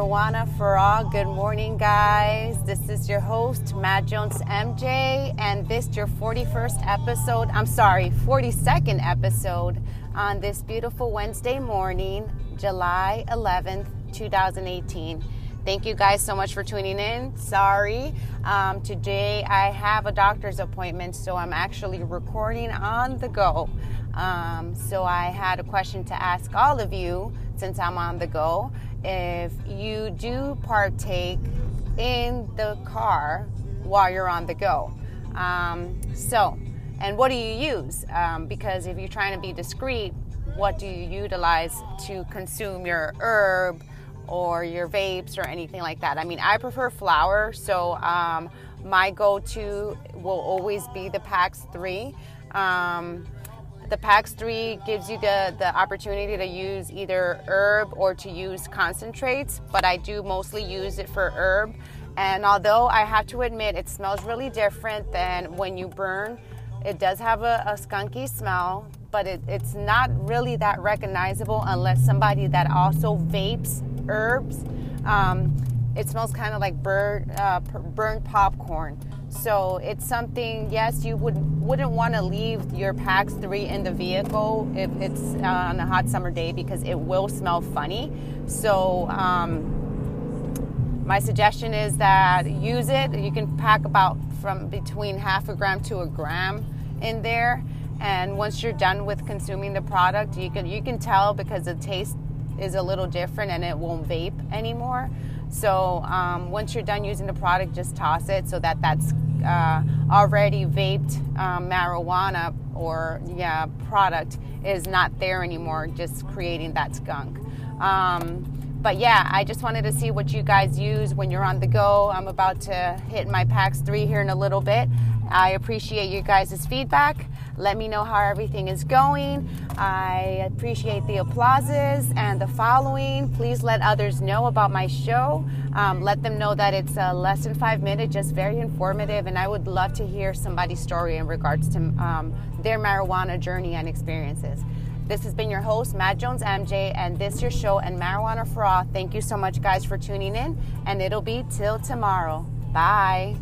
For All. Good morning, guys. This is your host, Matt Jones MJ, and this is your 41st episode. I'm sorry, 42nd episode on this beautiful Wednesday morning, July 11th, 2018. Thank you guys so much for tuning in. Sorry, um, today I have a doctor's appointment, so I'm actually recording on the go. Um, so I had a question to ask all of you since I'm on the go. If you do partake in the car while you're on the go. Um, so, and what do you use? Um, because if you're trying to be discreet, what do you utilize to consume your herb or your vapes or anything like that? I mean, I prefer flower, so um, my go to will always be the PAX 3. Um, the PAX 3 gives you the, the opportunity to use either herb or to use concentrates, but I do mostly use it for herb. And although I have to admit it smells really different than when you burn, it does have a, a skunky smell, but it, it's not really that recognizable unless somebody that also vapes herbs. Um, it smells kind of like burnt, uh, burnt popcorn. So it's something. Yes, you would wouldn't want to leave your PAX three in the vehicle if it's uh, on a hot summer day because it will smell funny. So. Um, my suggestion is that use it. You can pack about from between half a gram to a gram in there, and once you're done with consuming the product, you can you can tell because the taste is a little different and it won't vape anymore. So um, once you're done using the product, just toss it so that that's uh, already vaped um, marijuana or yeah product is not there anymore, just creating that skunk. Um, but yeah, I just wanted to see what you guys use when you're on the go. I'm about to hit my PAX 3 here in a little bit. I appreciate you guys' feedback. Let me know how everything is going. I appreciate the applauses and the following. Please let others know about my show. Um, let them know that it's a less than five minutes, just very informative. And I would love to hear somebody's story in regards to um, their marijuana journey and experiences. This has been your host, Matt Jones MJ, and this your show and Marijuana for All. Thank you so much, guys, for tuning in, and it'll be till tomorrow. Bye.